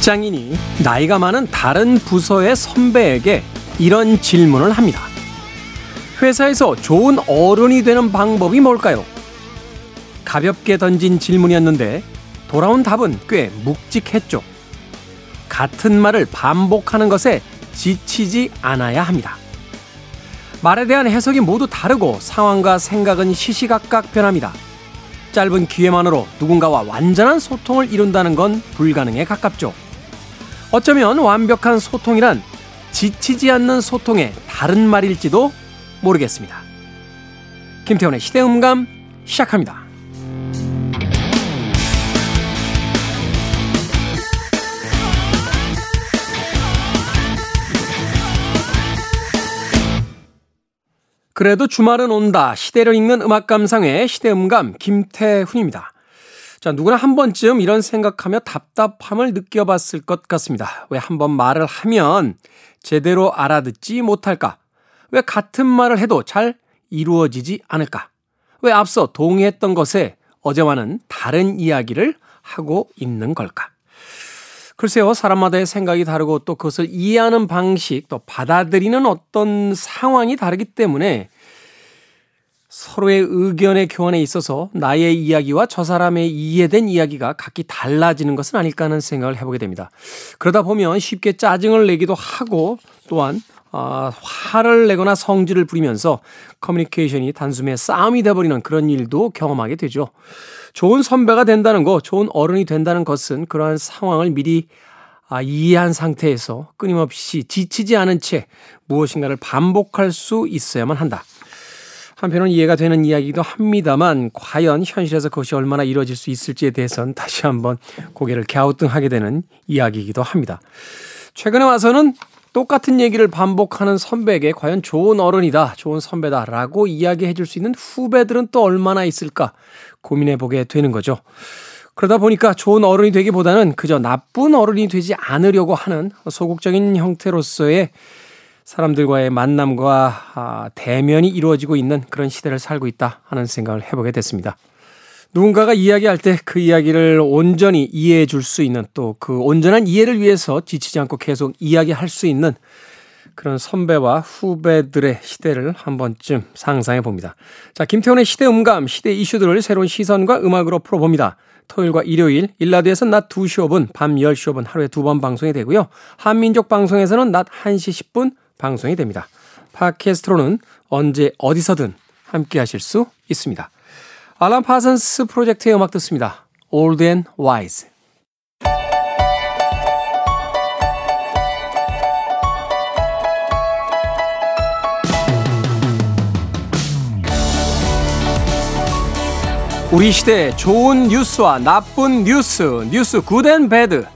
한 직장인이 나이가 많은 다른 부서의 선배에게 이런 질문을 합니다. 회사에서 좋은 어른이 되는 방법이 뭘까요? 가볍게 던진 질문이었는데 돌아온 답은 꽤 묵직했죠. 같은 말을 반복하는 것에 지치지 않아야 합니다. 말에 대한 해석이 모두 다르고 상황과 생각은 시시각각 변합니다. 짧은 기회만으로 누군가와 완전한 소통을 이룬다는 건 불가능에 가깝죠. 어쩌면 완벽한 소통이란 지치지 않는 소통의 다른 말일지도 모르겠습니다. 김태훈의 시대음감 시작합니다. 그래도 주말은 온다. 시대를 읽는 음악 감상의 시대음감 김태훈입니다. 자, 누구나 한 번쯤 이런 생각하며 답답함을 느껴봤을 것 같습니다. 왜 한 번 말을 하면 제대로 알아듣지 못할까? 왜 같은 말을 해도 잘 이루어지지 않을까? 왜 앞서 동의했던 것에 어제와는 다른 이야기를 하고 있는 걸까? 글쎄요, 사람마다의 생각이 다르고 또 그것을 이해하는 방식, 또 받아들이는 어떤 상황이 다르기 때문에 서로의 의견의 교환에 있어서 나의 이야기와 저 사람의 이해된 이야기가 각기 달라지는 것은 아닐까 하는 생각을 해보게 됩니다. 그러다 보면 쉽게 짜증을 내기도 하고 또한 어, 화를 내거나 성질을 부리면서 커뮤니케이션이 단숨에 싸움이 돼버리는 그런 일도 경험하게 되죠. 좋은 선배가 된다는 거, 좋은 어른이 된다는 것은 그러한 상황을 미리 아, 이해한 상태에서 끊임없이 지치지 않은 채 무엇인가를 반복할 수 있어야만 한다. 한편은 이해가 되는 이야기도 합니다만 과연 현실에서 그것이 얼마나 이루어질 수 있을지에 대해서는 다시 한번 고개를 갸우뚱하게 되는 이야기이기도 합니다. 최근에 와서는 똑같은 얘기를 반복하는 선배에게 과연 좋은 어른이다, 좋은 선배다 라고 이야기해 줄 수 있는 후배들은 또 얼마나 있을까 고민해 보게 되는 거죠. 그러다 보니까 좋은 어른이 되기보다는 그저 나쁜 어른이 되지 않으려고 하는 소극적인 형태로서의 사람들과의 만남과 아, 대면이 이루어지고 있는 그런 시대를 살고 있다 하는 생각을 해보게 됐습니다. 누군가가 이야기할 때 그 이야기를 온전히 이해해 줄 수 있는 또 그 온전한 이해를 위해서 지치지 않고 계속 이야기할 수 있는 그런 선배와 후배들의 시대를 한 번쯤 상상해 봅니다. 자, 김태훈의 시대 음감, 시대 이슈들을 새로운 시선과 음악으로 풀어봅니다. 토요일과 일요일, 일라드에서 낮 2시 5분, 밤 10시 5분 하루에 두 번 방송이 되고요. 한민족 방송에서는 낮 1시 10분 방송이 됩니다. 팟캐스트로는 언제 어디서든 함께 하실 수 있습니다. 알람 파선스 프로젝트의 음악 듣습니다. Old and Wise. 우리 시대 좋은 뉴스와 나쁜 뉴스, 뉴스 good and bad.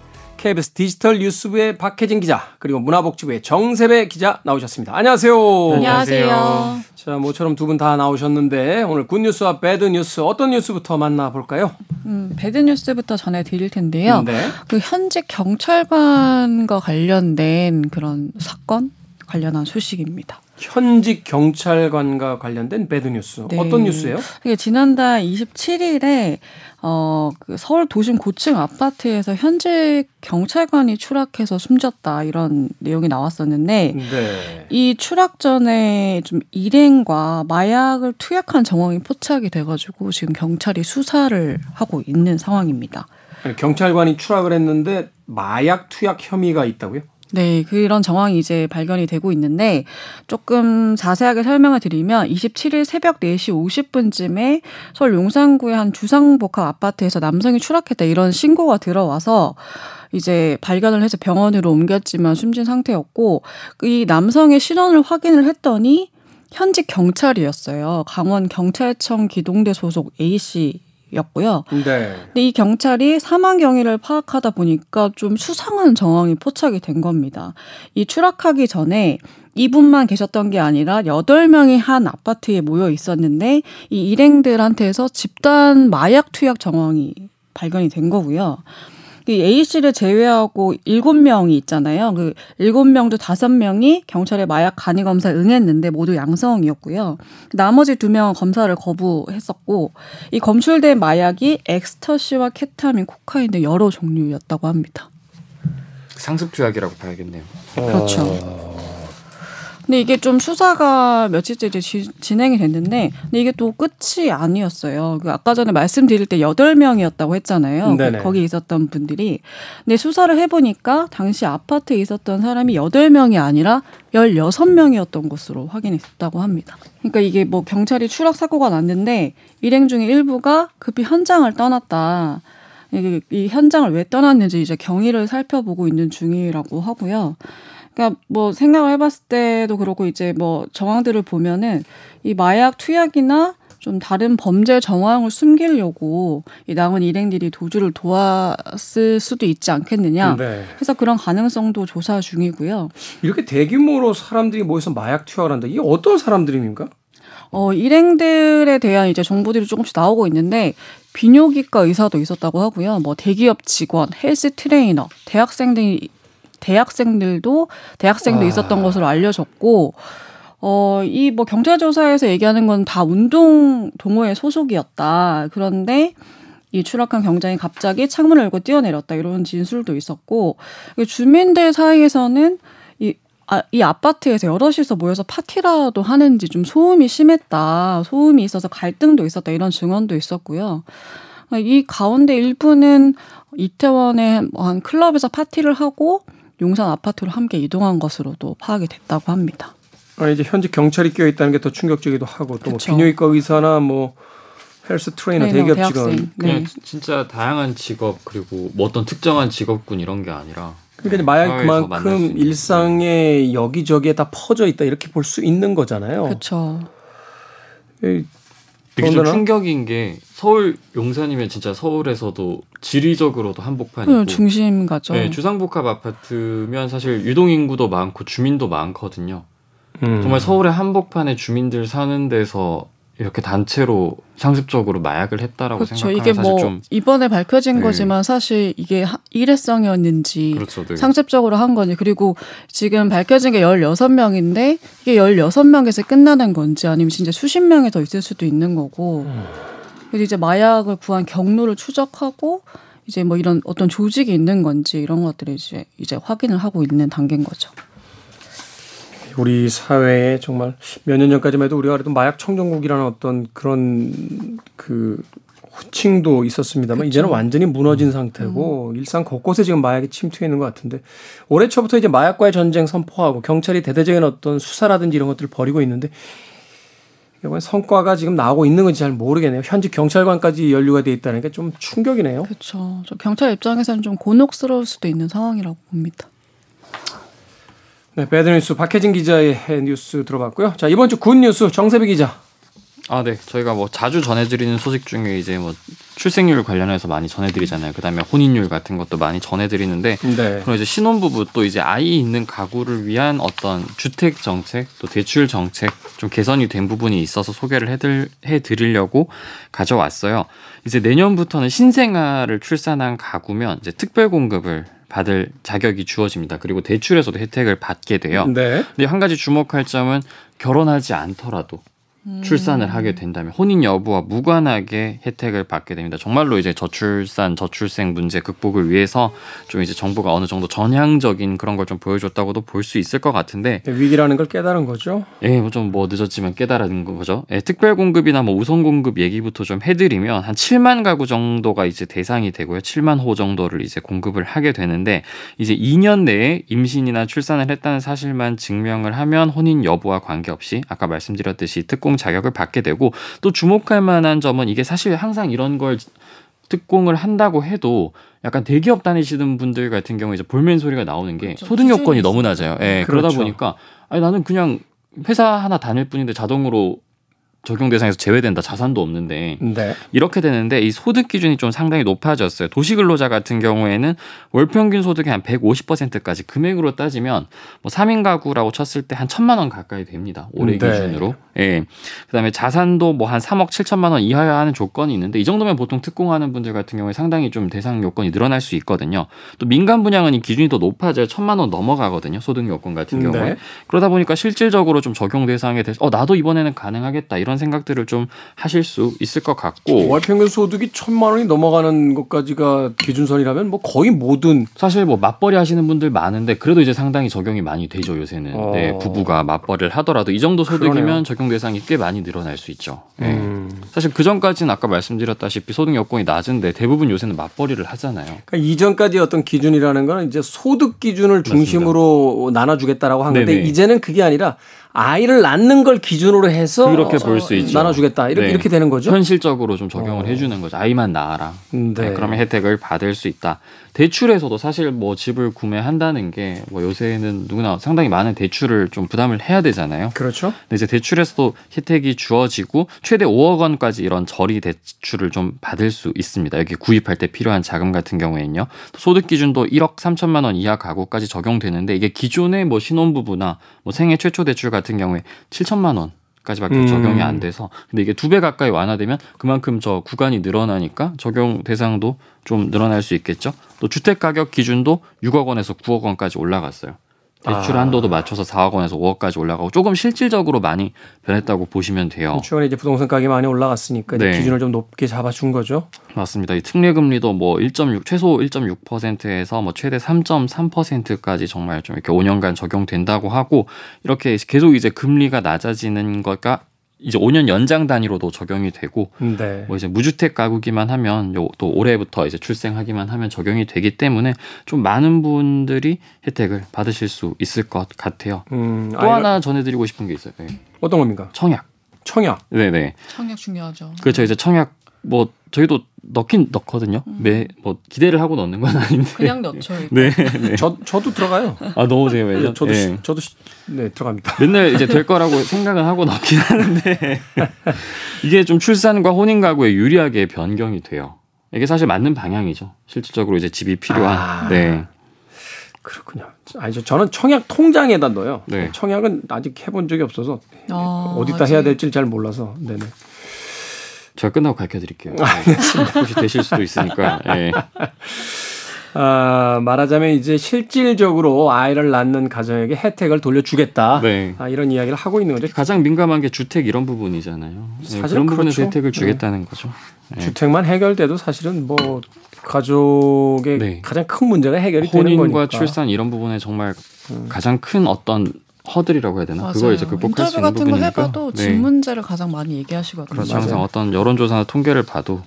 KBS 디지털 뉴스부의 박혜진 기자 그리고 문화복지부의 정세배 기자 나오셨습니다. 안녕하세요. 안녕하세요. 자, 모처럼 두 분 다 나오셨는데 오늘 good news와 bad news 어떤 뉴스부터 만나볼까요? 음, bad news부터 전해드릴 텐데요. 네. 그 현직 경찰관과 관련된 그런 사건 관련한 소식입니다. 현직 경찰관과 관련된 bad news 네. 어떤 뉴스예요? 이게 지난달 27일에 어, 그 서울 도심 고층 아파트에서 현직 경찰관이 추락해서 숨졌다 이런 내용이 나왔었는데 네. 이 추락 전에 좀 일행과 마약을 투약한 정황이 포착이 돼가지고 지금 경찰이 수사를 하고 있는 상황입니다. 경찰관이 추락을 했는데 마약 투약 혐의가 있다고요? 네, 그런 정황이 이제 발견이 되고 있는데 조금 자세하게 설명을 드리면 27일 새벽 4시 50분쯤에 서울 용산구의 한 주상복합 아파트에서 남성이 추락했다 이런 신고가 들어와서 이제 발견을 해서 병원으로 옮겼지만 숨진 상태였고 이 남성의 신원을 확인을 했더니 현직 경찰이었어요. 강원 경찰청 기동대 소속 A 씨 였고요. 네. 근데 이 경찰이 사망 경위를 파악하다 보니까 좀 수상한 정황이 포착이 된 겁니다. 이 추락하기 전에 이분만 계셨던 게 아니라 여덟 명이 한 아파트에 모여 있었는데 이 일행들한테서 집단 마약 투약 정황이 발견이 된 거고요. 이 A 씨를 제외하고 일곱 명이 있잖아요. 그 일곱 명 중 다섯 명이 경찰의 마약 간이 검사에 응했는데 모두 양성이었고요. 나머지 두 명은 검사를 거부했었고 이 검출된 마약이 엑스터시와 케타민, 코카인 등 여러 종류였다고 합니다. 상습 투약이라고 봐야겠네요. 그렇죠. 어... 근데 이게 좀 수사가 며칠째 이제 지, 진행이 됐는데, 근데 이게 또 끝이 아니었어요. 그 아까 전에 말씀드릴 때 여덟 명이었다고 했잖아요. 그 거기 있었던 분들이. 근데 수사를 해 보니까 당시 아파트에 있었던 사람이 여덟 명이 아니라 열 여섯 명이었던 것으로 확인이 됐다고 합니다. 그러니까 이게 뭐 경찰이 추락 사고가 났는데 일행 중에 일부가 급히 현장을 떠났다. 이 현장을 왜 떠났는지 이제 경위를 살펴보고 있는 중이라고 하고요. 그러니까 뭐 생각을 해봤을 때도 그렇고 이제 뭐 정황들을 보면은 이 마약 투약이나 좀 다른 범죄 정황을 숨기려고 이 남은 일행들이 도주를 도왔을 수도 있지 않겠느냐. 네. 그래서 그런 가능성도 조사 중이고요. 이렇게 대규모로 사람들이 모여서 마약 투약을 한다. 이게 어떤 사람들입니까? 어, 일행들에 대한 이제 정보들이 조금씩 나오고 있는데 비뇨기과 의사도 있었다고 하고요. 뭐 대기업 직원, 헬스 트레이너, 대학생 등 대학생들도 대학생도 아. 있었던 것으로 알려졌고 어, 이 뭐 경찰 조사에서 얘기하는 건 다 운동 동호회 소속이었다. 그런데 이 추락한 경장이 갑자기 창문을 열고 뛰어내렸다 이런 진술도 있었고 주민들 사이에서는 이, 아, 이 아파트에서 여럿이서 모여서 파티라도 하는지 좀 소음이 심했다 소음이 있어서 갈등도 있었다 이런 증언도 있었고요 이 가운데 일부는 이태원의 한 클럽에서 파티를 하고 용산 아파트로 함께 이동한 것으로도 파악이 됐다고 합니다. 아, 이제 현직 경찰이 껴 있다는 게 더 충격적이기도 하고 또뭐 비뇨기과 의사나 뭐 헬스 트레이너, 트레이너 대기업 직원 네. 그냥 진짜 다양한 직업 그리고 뭐 어떤 특정한 직업군 이런 게 아니라 그러니까 마약 그만큼 일상에 여기저기에 다 퍼져 있다 이렇게 볼 수 있는 거잖아요. 그렇죠. 이게 좀 충격인 게 서울 용산이면 진짜 서울에서도 지리적으로도 한복판이고 중심 가죠. 네, 주상복합 아파트면 사실 유동 인구도 많고 주민도 많거든요. 음. 정말 서울의 한복판에 주민들 사는 데서 이렇게 단체로 상습적으로 마약을 했다라고 그렇죠. 생각하면 이게 뭐 좀... 이번에 밝혀진 네. 거지만 사실 이게 일회성이었는지 그렇죠. 네. 상습적으로 한 건지 그리고 지금 밝혀진 게 16명인데 이게 16명에서 끝나는 건지 아니면 진짜 수십 명이 더 있을 수도 있는 거고 그래서 이제 마약을 구한 경로를 추적하고 이제 뭐 이런 어떤 조직이 있는 건지 이런 것들을 이제 이제 확인을 하고 있는 단계인 거죠. 우리 사회에 정말 몇 년 전까지만 해도 우리가 그래도 마약 청정국이라는 어떤 그런 그 호칭도 있었습니다만 그쵸. 이제는 완전히 무너진 음. 상태고 음. 일상 곳곳에 지금 마약이 침투해 있는 것 같은데 올해 초부터 이제 마약과의 전쟁 선포하고 경찰이 대대적인 어떤 수사라든지 이런 것들을 벌이고 있는데 이번 성과가 지금 나오고 있는 건지 잘 모르겠네요. 현직 경찰관까지 연루가 돼 있다는 게 좀 충격이네요. 그렇죠. 경찰 입장에서는 좀 곤혹스러울 수도 있는 상황이라고 봅니다. 네, bad news 박혜진 기자의 뉴스 들어봤고요. 자, 이번 주 good news 정세배 기자. 아, 네. 저희가 뭐 자주 전해드리는 소식 중에 이제 뭐 출생률 관련해서 많이 전해드리잖아요. 그다음에 혼인율 같은 것도 많이 전해드리는데, 네. 그럼 이제 신혼부부 또 이제 아이 있는 가구를 위한 어떤 주택 정책 또 대출 정책 좀 개선이 된 부분이 있어서 소개를 해들 해드리려고 가져왔어요. 이제 내년부터는 신생아를 출산한 가구면 이제 특별 공급을 받을 자격이 주어집니다. 그리고 대출에서도 혜택을 받게 돼요. 네. 근데 한 가지 주목할 점은 결혼하지 않더라도 음. 출산을 하게 된다면 혼인 여부와 무관하게 혜택을 받게 됩니다. 정말로 이제 저출산, 저출생 문제 극복을 위해서 좀 이제 정부가 어느 정도 전향적인 그런 걸 좀 보여줬다고도 볼 수 있을 것 같은데 네, 위기라는 걸 깨달은 거죠. 예, 뭐 좀뭐 뭐 늦었지만 깨달은 거죠. 예, 특별 공급이나 뭐 우선 공급 얘기부터 좀 해드리면 한 7만 가구 정도가 이제 대상이 되고요. 7만 호 정도를 이제 공급을 하게 되는데 이제 2년 내에 임신이나 출산을 했다는 사실만 증명을 하면 혼인 여부와 관계없이 아까 말씀드렸듯이 특공 특공 자격을 받게 되고 또 주목할 만한 점은 이게 사실 항상 이런 걸 특공을 한다고 해도 약간 대기업 다니시는 분들 같은 경우에 이제 볼멘 소리가 나오는 게 그렇죠. 소득 요건이 너무 낮아요. 예, 네, 그러다 보니까 아니 나는 그냥 회사 하나 다닐 뿐인데 자동으로 적용 대상에서 제외된다. 자산도 없는데 네. 이렇게 되는데 이 소득 기준이 좀 상당히 높아졌어요. 도시 근로자 같은 경우에는 월 평균 소득의 한 150%까지 금액으로 따지면 뭐 3인 가구라고 쳤을 때 한 천만 원 가까이 됩니다. 올해 네. 기준으로. 예. 그다음에 자산도 뭐 한 3억 7천만 원 이하여야 하는 조건이 있는데 이 정도면 보통 특공하는 분들 같은 경우에 상당히 좀 대상 요건이 늘어날 수 있거든요. 또 민간 분양은 이 기준이 더 높아져요. 천만 원 넘어가거든요. 소득 요건 같은 경우에. 네. 그러다 보니까 실질적으로 좀 적용 대상에 대해서 어 나도 이번에는 가능하겠다 이런 이런 생각들을 좀 하실 수 있을 것 같고 월 평균 소득이 천만 원이 넘어가는 것까지가 기준선이라면 뭐 거의 모든 사실 뭐 맞벌이 하시는 분들 많은데 그래도 이제 상당히 적용이 많이 되죠 요새는 어. 네, 부부가 맞벌이를 하더라도 이 정도 소득이면 그러네요. 적용 대상이 꽤 많이 늘어날 수 있죠. 네. 음. 사실 그 전까지는 아까 말씀드렸다시피 소득 여건이 낮은데 대부분 요새는 맞벌이를 하잖아요. 그러니까 이전까지 어떤 기준이라는 거는 이제 소득 기준을 중심으로 나눠주겠다라고 한 건데 네네. 이제는 그게 아니라 아이를 낳는 걸 기준으로 해서 그렇게 어, 볼수 있죠. 나눠주겠다 이렇게 네. 이렇게 되는 거죠. 현실적으로 좀 적용을 어. 해주는 거죠. 아이만 낳아라. 네. 네, 그러면 혜택을 받을 수 있다. 대출에서도 사실 뭐 집을 구매한다는 게 뭐 요새는 누구나 상당히 많은 대출을 좀 부담을 해야 되잖아요. 그렇죠. 근데 이제 대출에서도 혜택이 주어지고 최대 5억 원까지 이런 저리 대출을 좀 받을 수 있습니다. 여기 구입할 때 필요한 자금 같은 경우에는요. 소득 기준도 1억 3천만 원 이하 가구까지 적용되는데 이게 기존의 뭐 신혼부부나 뭐 생애 최초 대출 같은 경우에 7천만 원 까지밖에 음. 적용이 안 돼서 근데 이게 두 배 가까이 완화되면 그만큼 저 구간이 늘어나니까 적용 대상도 좀 늘어날 수 있겠죠. 또 주택 가격 기준도 6억 원에서 9억 원까지 올라갔어요. 대출 아. 한도도 맞춰서 4억 원에서 5억까지 올라가고 조금 실질적으로 많이 변했다고 보시면 돼요. 최근에 이제 부동산 가격이 많이 올라갔으니까 네. 기준을 좀 높게 잡아준 거죠. 맞습니다. 이 특례 금리도 뭐 1.6 최소 1.6%에서 뭐 최대 3.3%까지 정말 좀 이렇게 5년간 적용된다고 하고 이렇게 계속 이제 금리가 낮아지는 거가 이제 5년 연장 단위로도 적용이 되고 네. 뭐 이제 무주택 가구기만 하면 요 또 올해부터 이제 출생하기만 하면 적용이 되기 때문에 좀 많은 분들이 혜택을 받으실 수 있을 것 같아요. 음, 또 아이를- 하나 전해드리고 싶은 게 있어요. 네. 어떤 겁니까? 청약. 청약. 네네. 청약 중요하죠. 그렇죠. 이제 청약 뭐 저희도 넣긴 넣거든요. 매뭐 기대를 하고 넣는 건 아닌데. 그냥 넣죠. 네. 네. 저 저도 들어가요. 아 넣으세요, 왜요? 저도 네. 시- 저도 시- 네 들어갑니다. 맨날 이제 될 거라고 생각은 하고 넣긴 하는데 이게 좀 출산과 혼인 가구에 유리하게 변경이 돼요. 이게 사실 맞는 방향이죠. 실질적으로 이제 집이 필요한. 아. 네. 그렇군요. 아니죠. 저는 청약 통장에다 넣어요. 네. 청약은 아직 해본 적이 없어서 아, 어디다 해야 될지 잘 몰라서. 네네. 제가 끝나고 가르쳐 드릴게요. 네. 혹시 되실 수도 있으니까. 예. 아, 말하자면 이제 실질적으로 아이를 낳는 가정에게 혜택을 돌려주겠다. 네. 아, 이런 이야기를 하고 있는 거죠. 가장 민감한 게 주택 이런 부분이잖아요. 네, 사실은 그런 부분에서 그렇죠. 혜택을 주겠다는 거죠. 네. 주택만 해결돼도 사실은 뭐 가족의 네. 가장 큰 문제가 해결이 되는 혼인과 거니까. 음. 출산 이런 부분에 정말 가장 큰 어떤 허들이라고 해야 되나? 맞아요. 그걸 이제 극복할 수 있는 같은 거 부분이니까. 해봐도 네. 집 문제를 가장 많이 얘기하시거든요. 그렇죠. 항상 어떤 여론조사나 통계를 봐도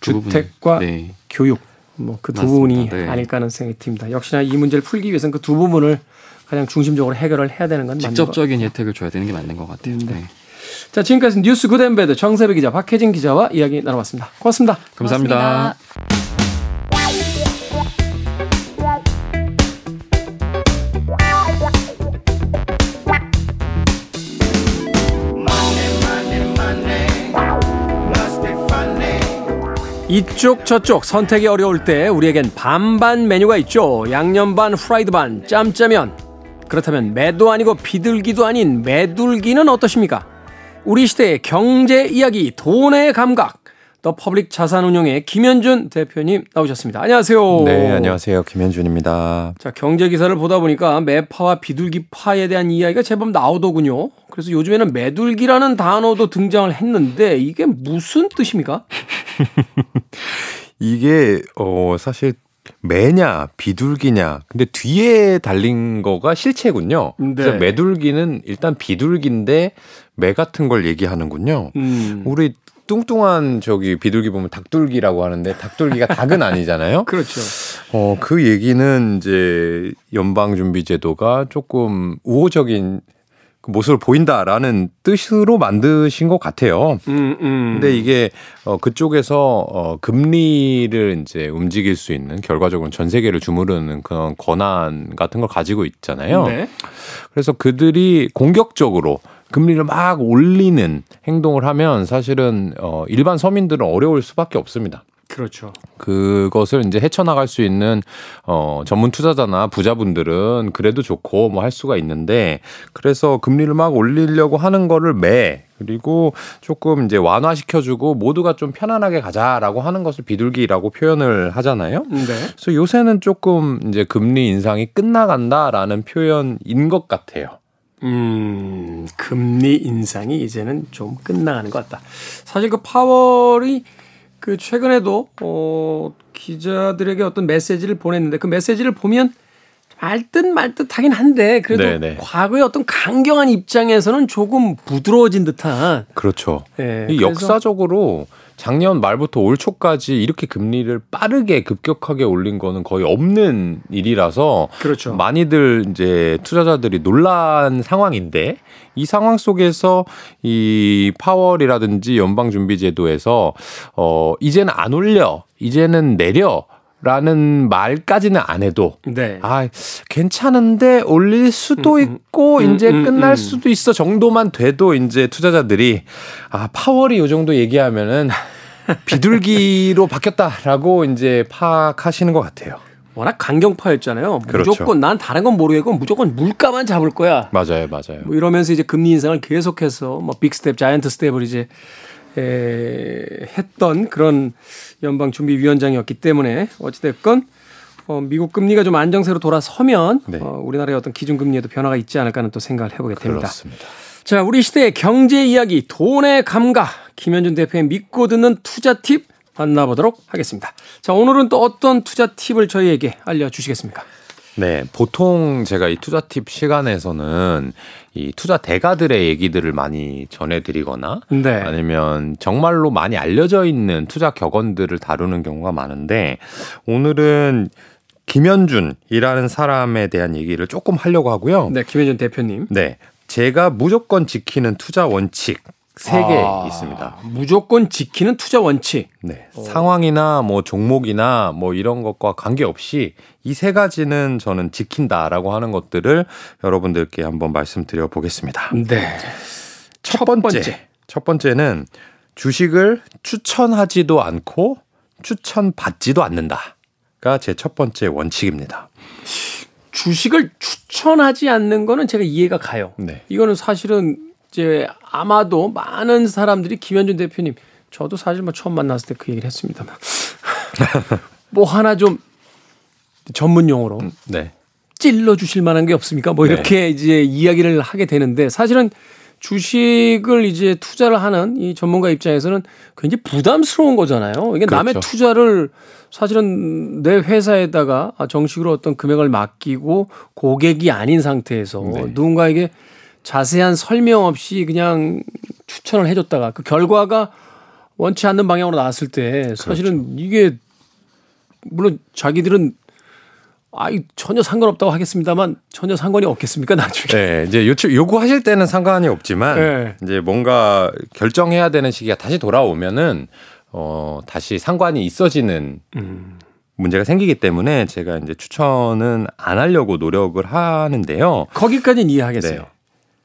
그 부분이- 주택과 네. 교육 뭐 그 두. 부분이 네. 아닐까 하는 생각이 듭니다. 역시나 이 문제를 풀기 위해서는 그 두 부분을 가장 중심적으로 해결을 해야 되는 건 맞는 것 직접적인 혜택을 줘야 되는 게 맞는 것 같아요. 네. 네. 자, 지금까지 뉴스 good and bad 정세배 기자, 박혜진 기자와 이야기 나눠봤습니다. 고맙습니다. 감사합니다. 고맙습니다. 이쪽 저쪽 선택이 어려울 때 우리에겐 반반 메뉴가 있죠. 양념 반, 프라이드 반, 짬짜면. 그렇다면 매도 아니고 비둘기도 아닌 매둘기는 어떠십니까? 우리 시대의 경제 이야기, 돈의 감각. 더 퍼블릭 자산운용의 김현준 대표님 나오셨습니다. 안녕하세요. 네, 안녕하세요. 김현준입니다. 자, 경제 기사를 보다 보니까 매파와 비둘기파에 대한 이야기가 제법 나오더군요. 그래서 요즘에는 매둘기라는 단어도 등장을 했는데 이게 무슨 뜻입니까? 이게 어 사실 매냐 비둘기냐 근데 뒤에 달린 거가 실체군요. 네. 그래서 매둘기는 일단 비둘기인데 매 같은 걸 얘기하는군요. 음. 우리 뚱뚱한 저기 비둘기 보면 닭둘기라고 하는데 닭둘기가 닭은 아니잖아요. 그렇죠. 어, 그 얘기는 이제 연방준비제도가 조금 우호적인 그 모습을 보인다라는 뜻으로 만드신 것 같아요. 음, 음. 근데 이게 어 그쪽에서 어 금리를 이제 움직일 수 있는 결과적으로 전 세계를 주무르는 그런 권한 같은 걸 가지고 있잖아요. 네. 그래서 그들이 공격적으로 금리를 막 올리는 행동을 하면 사실은 어 일반 서민들은 어려울 수밖에 없습니다. 그렇죠. 그것을 이제 헤쳐나갈 수 있는 어 전문 투자자나 부자분들은 그래도 좋고 뭐 할 수가 있는데 그래서 금리를 막 올리려고 하는 거를 매 그리고 조금 이제 완화시켜주고 모두가 좀 편안하게 가자라고 하는 것을 비둘기라고 표현을 하잖아요. 네. 그래서 요새는 조금 이제 금리 인상이 끝나간다라는 표현인 것 같아요. 음, 금리 인상이 이제는 좀 끝나가는 것 같다. 사실 그 파월이 그 최근에도 어 기자들에게 어떤 메시지를 보냈는데 그 메시지를 보면 알듯 말듯 하긴 한데 그래도 네네. 과거의 어떤 강경한 입장에서는 조금 부드러워진 듯한 그렇죠. 예, 이 그래서- 역사적으로 작년 말부터 올 초까지 이렇게 금리를 빠르게 급격하게 올린 거는 거의 없는 일이라서 그렇죠. 많이들 이제 투자자들이 놀란 상황인데 이 상황 속에서 이 파월이라든지 연방준비제도에서 어 이제는 안 올려 이제는 내려 라는 말까지는 안 해도 네. 아 괜찮은데 올릴 수도 있고 음, 이제 음, 끝날 음. 수도 있어 정도만 돼도 이제 투자자들이 아 파월이 요 정도 얘기하면은 비둘기로 바뀌었다라고 이제 파악하시는 것 같아요. 워낙 강경파였잖아요. 그렇죠. 무조건 난 다른 건 모르겠고 무조건 물가만 잡을 거야. 맞아요, 맞아요. 뭐 이러면서 이제 금리 인상을 계속해서 뭐 빅스텝, 자이언트 스텝을 이제 에, 했던 그런 연방준비위원장이었기 때문에 어찌됐건 어, 미국 금리가 좀 안정세로 돌아서면 네. 어, 우리나라의 어떤 기준금리에도 변화가 있지 않을까 하는 또 생각을 해보게 됩니다. 그렇습니다. 자, 우리 시대의 경제 이야기, 돈의 감각, 김현준 대표의 믿고 듣는 투자 팁 만나보도록 하겠습니다. 자, 오늘은 또 어떤 투자 팁을 저희에게 알려주시겠습니까? 네, 보통 제가 이 투자 팁 시간에서는 이 투자 대가들의 얘기들을 많이 전해드리거나 네. 아니면 정말로 많이 알려져 있는 투자 격언들을 다루는 경우가 많은데 오늘은 김현준이라는 사람에 대한 얘기를 조금 하려고 하고요. 네, 김현준 대표님. 네, 제가 무조건 지키는 투자 원칙 세개 아, 있습니다. 무조건 지키는 투자 원칙. 네. 상황이나 뭐 종목이나 뭐 이런 것과 관계없이 이 세 가지는 저는 지킨다라고 하는 것들을 여러분들께 한번 말씀드려 보겠습니다. 네. 첫 번째. 번째. 첫 번째는 주식을 추천하지도 않고 추천받지도 않는다가 제 첫 번째 원칙입니다. 주식을 추천하지 않는 거는 제가 이해가 가요. 네. 이거는 사실은 이제 아마도 많은 사람들이 김현준 대표님 저도 사실 뭐 처음 만났을 때 그 얘기를 했습니다만 뭐 하나 좀 전문 용어로 네. 찔러 주실 만한 게 없습니까? 뭐 이렇게 이제 이야기를 하게 되는데 사실은 주식을 이제 투자를 하는 이 전문가 입장에서는 굉장히 부담스러운 거잖아요. 이게 남의 그렇죠. 투자를 사실은 내 회사에다가 정식으로 어떤 금액을 맡기고 고객이 아닌 상태에서 네. 누군가에게 자세한 설명 없이 그냥 추천을 해줬다가 그 결과가 원치 않는 방향으로 나왔을 때 사실은 그렇죠. 이게 물론 자기들은 아이 전혀 상관없다고 하겠습니다만 전혀 상관이 없겠습니까 나중에 네, 이제 요청 요구하실 때는 상관이 없지만 네. 이제 뭔가 결정해야 되는 시기가 다시 돌아오면은 어 다시 상관이 있어지는 음. 문제가 생기기 때문에 제가 이제 추천은 안 하려고 노력을 하는데요. 거기까지는 이해하겠어요. 네.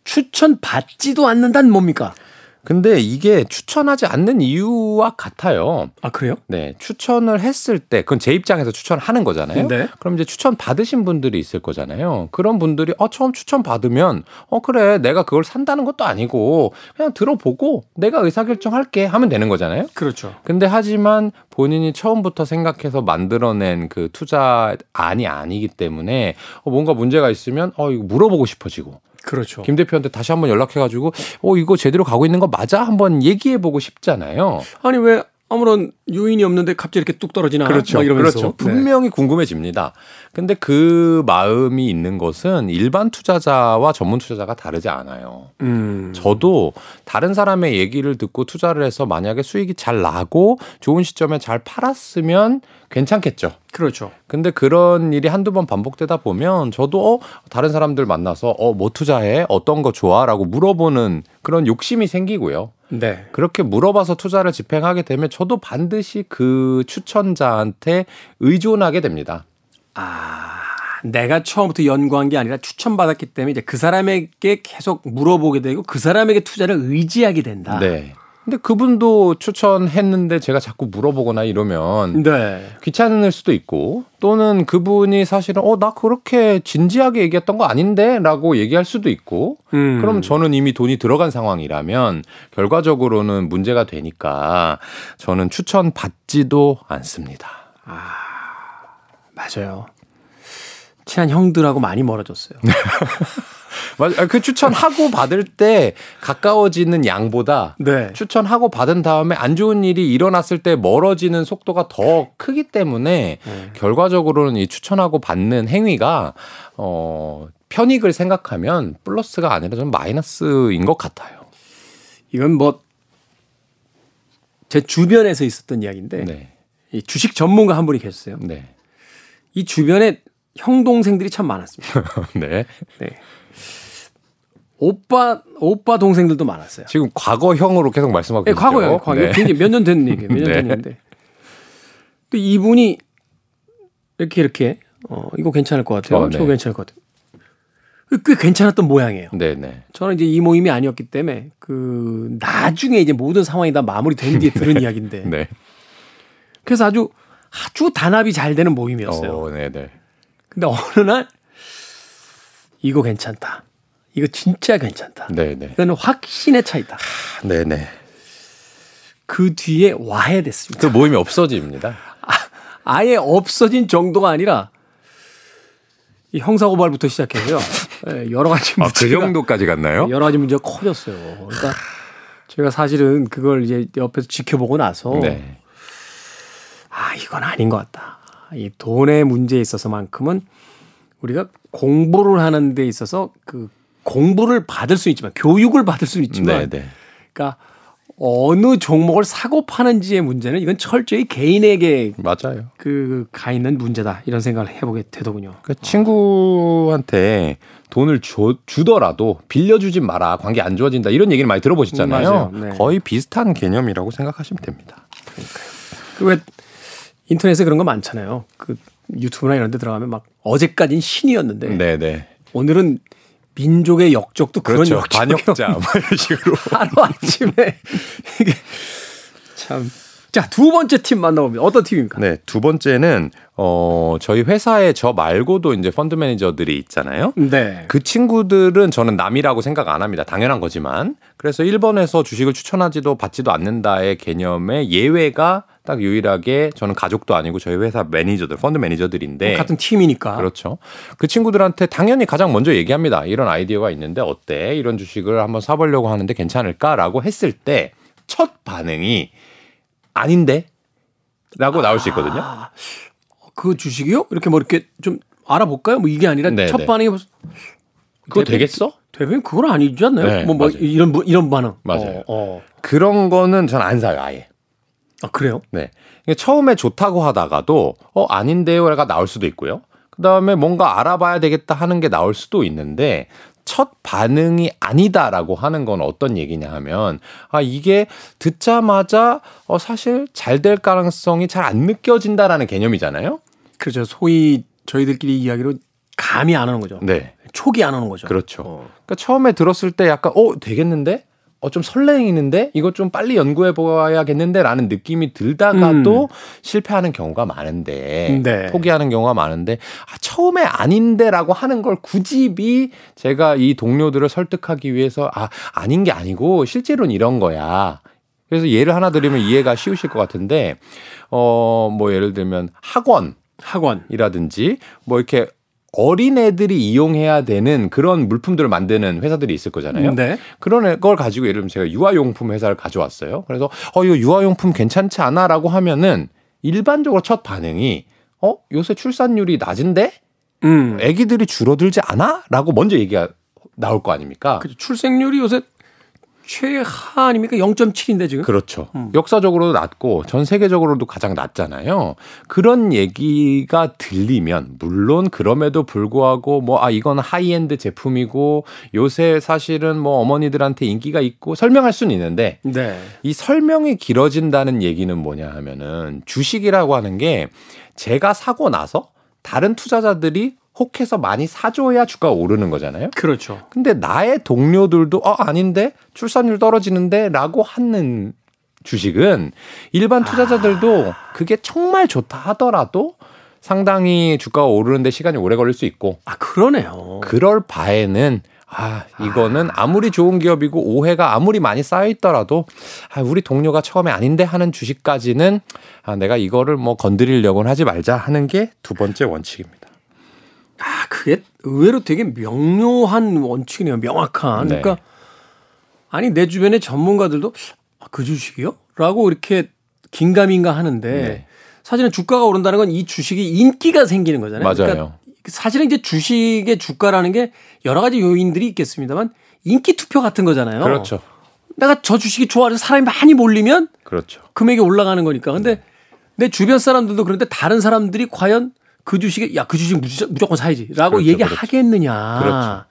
추천 받지도 않는다는 뭡니까? 근데 이게 추천하지 않는 이유와 같아요. 아 그래요? 네, 추천을 했을 때 그건 제 입장에서 추천하는 거잖아요. 네. 그럼 이제 추천 받으신 분들이 있을 거잖아요. 그런 분들이 어 처음 추천 받으면 어 그래 내가 그걸 산다는 것도 아니고 그냥 들어보고 내가 의사결정 할게 하면 되는 거잖아요. 그렇죠. 근데 하지만 본인이 처음부터 생각해서 만들어낸 그 투자 안이 아니기 때문에 어, 뭔가 문제가 있으면 어 이거 물어보고 싶어지고 그렇죠. 김 대표한테 다시 한번 연락해가지고 어 이거 제대로 가고 있는 거 맞아 한번 얘기해보고 싶잖아요. 아니 왜 아무런 요인이 없는데 갑자기 이렇게 뚝 떨어지나? 막 이러면서. 그렇죠. 네. 분명히 궁금해집니다. 근데 그 마음이 있는 것은 일반 투자자와 전문 투자자가 다르지 않아요. 음. 저도 다른 사람의 얘기를 듣고 투자를 해서 만약에 수익이 잘 나고 좋은 시점에 잘 팔았으면 괜찮겠죠. 그렇죠. 근데 그런 일이 한두 번 반복되다 보면 저도 어, 다른 사람들 만나서 어, 뭐 투자해? 어떤 거 좋아? 라고 물어보는 그런 욕심이 생기고요. 네. 그렇게 물어봐서 투자를 집행하게 되면 저도 반드시 그 추천자한테 의존하게 됩니다. 아, 내가 처음부터 연구한 게 아니라 추천받았기 때문에 이제 그 사람에게 계속 물어보게 되고 그 사람에게 투자를 의지하게 된다. 네. 근데 그분도 추천했는데 제가 자꾸 물어보거나 이러면 네. 귀찮을 수도 있고 또는 그분이 사실은 어 나 그렇게 진지하게 얘기했던 거 아닌데라고 얘기할 수도 있고 음. 그럼 저는 이미 돈이 들어간 상황이라면 결과적으로는 문제가 되니까 저는 추천 받지도 않습니다. 맞아요. 친한 형들하고 많이 멀어졌어요. 맞아. 그 추천하고 받을 때 가까워지는 양보다 네. 추천하고 받은 다음에 안 좋은 일이 일어났을 때 멀어지는 속도가 더 크기 때문에 네. 결과적으로는 이 추천하고 받는 행위가 어 편익을 생각하면 플러스가 아니라 좀 마이너스인 것 같아요. 이건 뭐 제 주변에서 있었던 이야기인데 네. 이 주식 전문가 한 분이 계셨어요. 네. 이 주변에 형 동생들이 참 많았습니다. 네. 네. 오빠 오빠 동생들도 많았어요. 지금 과거형으로 계속 말씀하고 네, 계시죠. 과거요. 과거. 네. 굉장히 몇 년 된 얘기예요. 몇년 네. 된 얘기인데. 또 이분이 이렇게 이렇게 어 이거 괜찮을 것 같아요. 어, 네. 저거 괜찮을 것 같아요. 꽤 괜찮았던 모양이에요. 네, 네. 저는 이제 이 모임이 아니었기 때문에 그 나중에 이제 모든 상황이 다 마무리된 뒤에 들은 이야기인데. 네. 그래서 아주 아주 단합이 잘 되는 모임이었어요. 어, 네, 네. 근데 어느 날 이거 괜찮다. 이거 진짜 괜찮다. 네, 네. 이거는 확신의 차이다. 네, 네. 그 뒤에 와해됐습니다. 그 모임이 없어집니다. 아예 없어진 정도가 아니라 이 형사고발부터 시작해서요. 예, 여러 가지 아, 문제가 그 정도까지 갔나요? 여러 가지 문제가 커졌어요. 그러니까 제가 사실은 그걸 이제 옆에서 지켜보고 나서 네. 아 이건 아닌 것 같다. 이 돈의 문제에 있어서만큼은 우리가 공부를 하는 데 있어서 그 공부를 받을 수 있지만 교육을 받을 수는 있지만 네, 네. 그러니까 어느 종목을 사고 파는지의 문제는 이건 철저히 개인에게 맞아요. 그가 있는 문제다 이런 생각을 해보게 되더군요. 그 친구한테 돈을 줘, 주더라도 빌려주지 마라. 관계 안 좋아진다. 이런 얘기를 많이 들어보셨잖아요. 음. 네. 거의 비슷한 개념이라고 생각하시면 됩니다. 그왜 인터넷에 그런 거 많잖아요. 그 유튜브나 이런 데 들어가면 막 어제까진 신이었는데 네, 네. 오늘은 민족의 역적도 그런 그렇죠. 역적이 반역자 뭐 이런 식으로. 하루 아침에 이게 참. 자, 두 번째 팀 만나봅니다. 어떤 팀입니까? 네, 두 번째는 어 저희 회사에 저 말고도 이제 펀드 매니저들이 있잖아요. 네. 그 친구들은 저는 남이라고 생각 안 합니다. 당연한 거지만. 그래서 1번에서 주식을 추천하지도 받지도 않는다의 개념의 예외가 딱 유일하게 저는 가족도 아니고 저희 회사 매니저들, 펀드 매니저들인데. 같은 팀이니까. 그렇죠. 그 친구들한테 당연히 가장 먼저 얘기합니다. 이런 아이디어가 있는데 어때? 이런 주식을 한번 사보려고 하는데 괜찮을까라고 했을 때 첫 반응이 아닌데? 라고 나올 수 있거든요. 아, 그 주식이요? 이렇게 뭐 이렇게 좀 알아볼까요? 뭐 이게 아니라 네, 첫 네. 반응이 그거 대표- 되겠어? 대표님 그건 아니지 않나요? 네, 뭐, 뭐. 이런 부- 이런 반응. 맞아요. 어, 어. 그런 거는 전 안 사요, 아예. 아 그래요? 네. 처음에 좋다고 하다가도 어 아닌데요가 나올 수도 있고요. 그 다음에 뭔가 알아봐야 되겠다 하는 게 나올 수도 있는데 첫 반응이 아니다라고 하는 건 어떤 얘기냐 하면 아 이게 듣자마자 어 사실 잘 될 가능성이 잘 안 느껴진다라는 개념이잖아요. 그렇죠. 소위 저희들끼리 이야기로 감이 안 오는 거죠. 네. 촉이 안 오는 거죠. 그렇죠. 어. 그러니까 처음에 들었을 때 약간 어 되겠는데 어 좀 설레이는데 이거 좀 빨리 연구해 보아야겠는데라는 느낌이 들다가도 실패하는 경우가 많은데 음. 네. 포기하는 경우가 많은데 아, 처음에 아닌데라고 하는 걸 굳이 제가 이 동료들을 설득하기 위해서 아 아닌 게 아니고 실제로는 이런 거야. 그래서 예를 하나 드리면 이해가 쉬우실 것 같은데 어 뭐 예를 들면 학원 학원. 이라든지 뭐 이렇게 어린애들이 이용해야 되는 그런 물품들을 만드는 회사들이 있을 거잖아요. 네. 그런 걸 가지고 예를 들면 제가 유아용품 회사를 가져왔어요. 그래서 어, 이거 유아용품 괜찮지 않아? 라고 하면은 일반적으로 첫 반응이 어, 요새 출산율이 낮은데? 음. 애기들이 줄어들지 않아? 라고 먼저 얘기가 나올 거 아닙니까? 그 출생률이 요새 최하 아닙니까? 0.7인데 지금. 그렇죠. 음. 역사적으로도 낮고 전 세계적으로도 가장 낮잖아요. 그런 얘기가 들리면 물론 그럼에도 불구하고 뭐 아 이건 하이엔드 제품이고 요새 사실은 뭐 어머니들한테 인기가 있고 설명할 수는 있는데 네. 이 설명이 길어진다는 얘기는 뭐냐 하면은 주식이라고 하는 게 제가 사고 나서 다른 투자자들이 혹해서 많이 사줘야 주가가 오르는 거잖아요. 그렇죠. 근데 나의 동료들도 어 아닌데 출산율 떨어지는데라고 하는 주식은 일반 투자자들도 그게 정말 좋다 하더라도 상당히 주가가 오르는데 시간이 오래 걸릴 수 있고 아 그러네요. 그럴 바에는 아 이거는 아무리 좋은 기업이고 오해가 아무리 많이 쌓여 있더라도 아 우리 동료가 처음에 아닌데 하는 주식까지는 아 내가 이거를 뭐 건드리려고는 하지 말자 하는 게 두 번째 원칙입니다. 아 그게 의외로 되게 명료한 원칙이네요. 명확한. 네. 그러니까 아니 내 주변의 전문가들도 아, 그 주식이요? 라고 이렇게 긴가민가 하는데 네. 사실은 주가가 오른다는 건 이 주식이 인기가 생기는 거잖아요. 맞아요. 그러니까 사실은 이제 주식의 주가라는 게 여러 가지 요인들이 있겠습니다만 인기 투표 같은 거잖아요. 그렇죠. 내가 저 주식이 좋아해서 사람이 많이 몰리면 그렇죠. 금액이 올라가는 거니까. 근데 내 주변 사람들도 그런데 다른 사람들이 과연 그 주식에 야 그 주식 무조건, 사야지라고 그렇죠, 얘기하겠느냐. 그렇죠.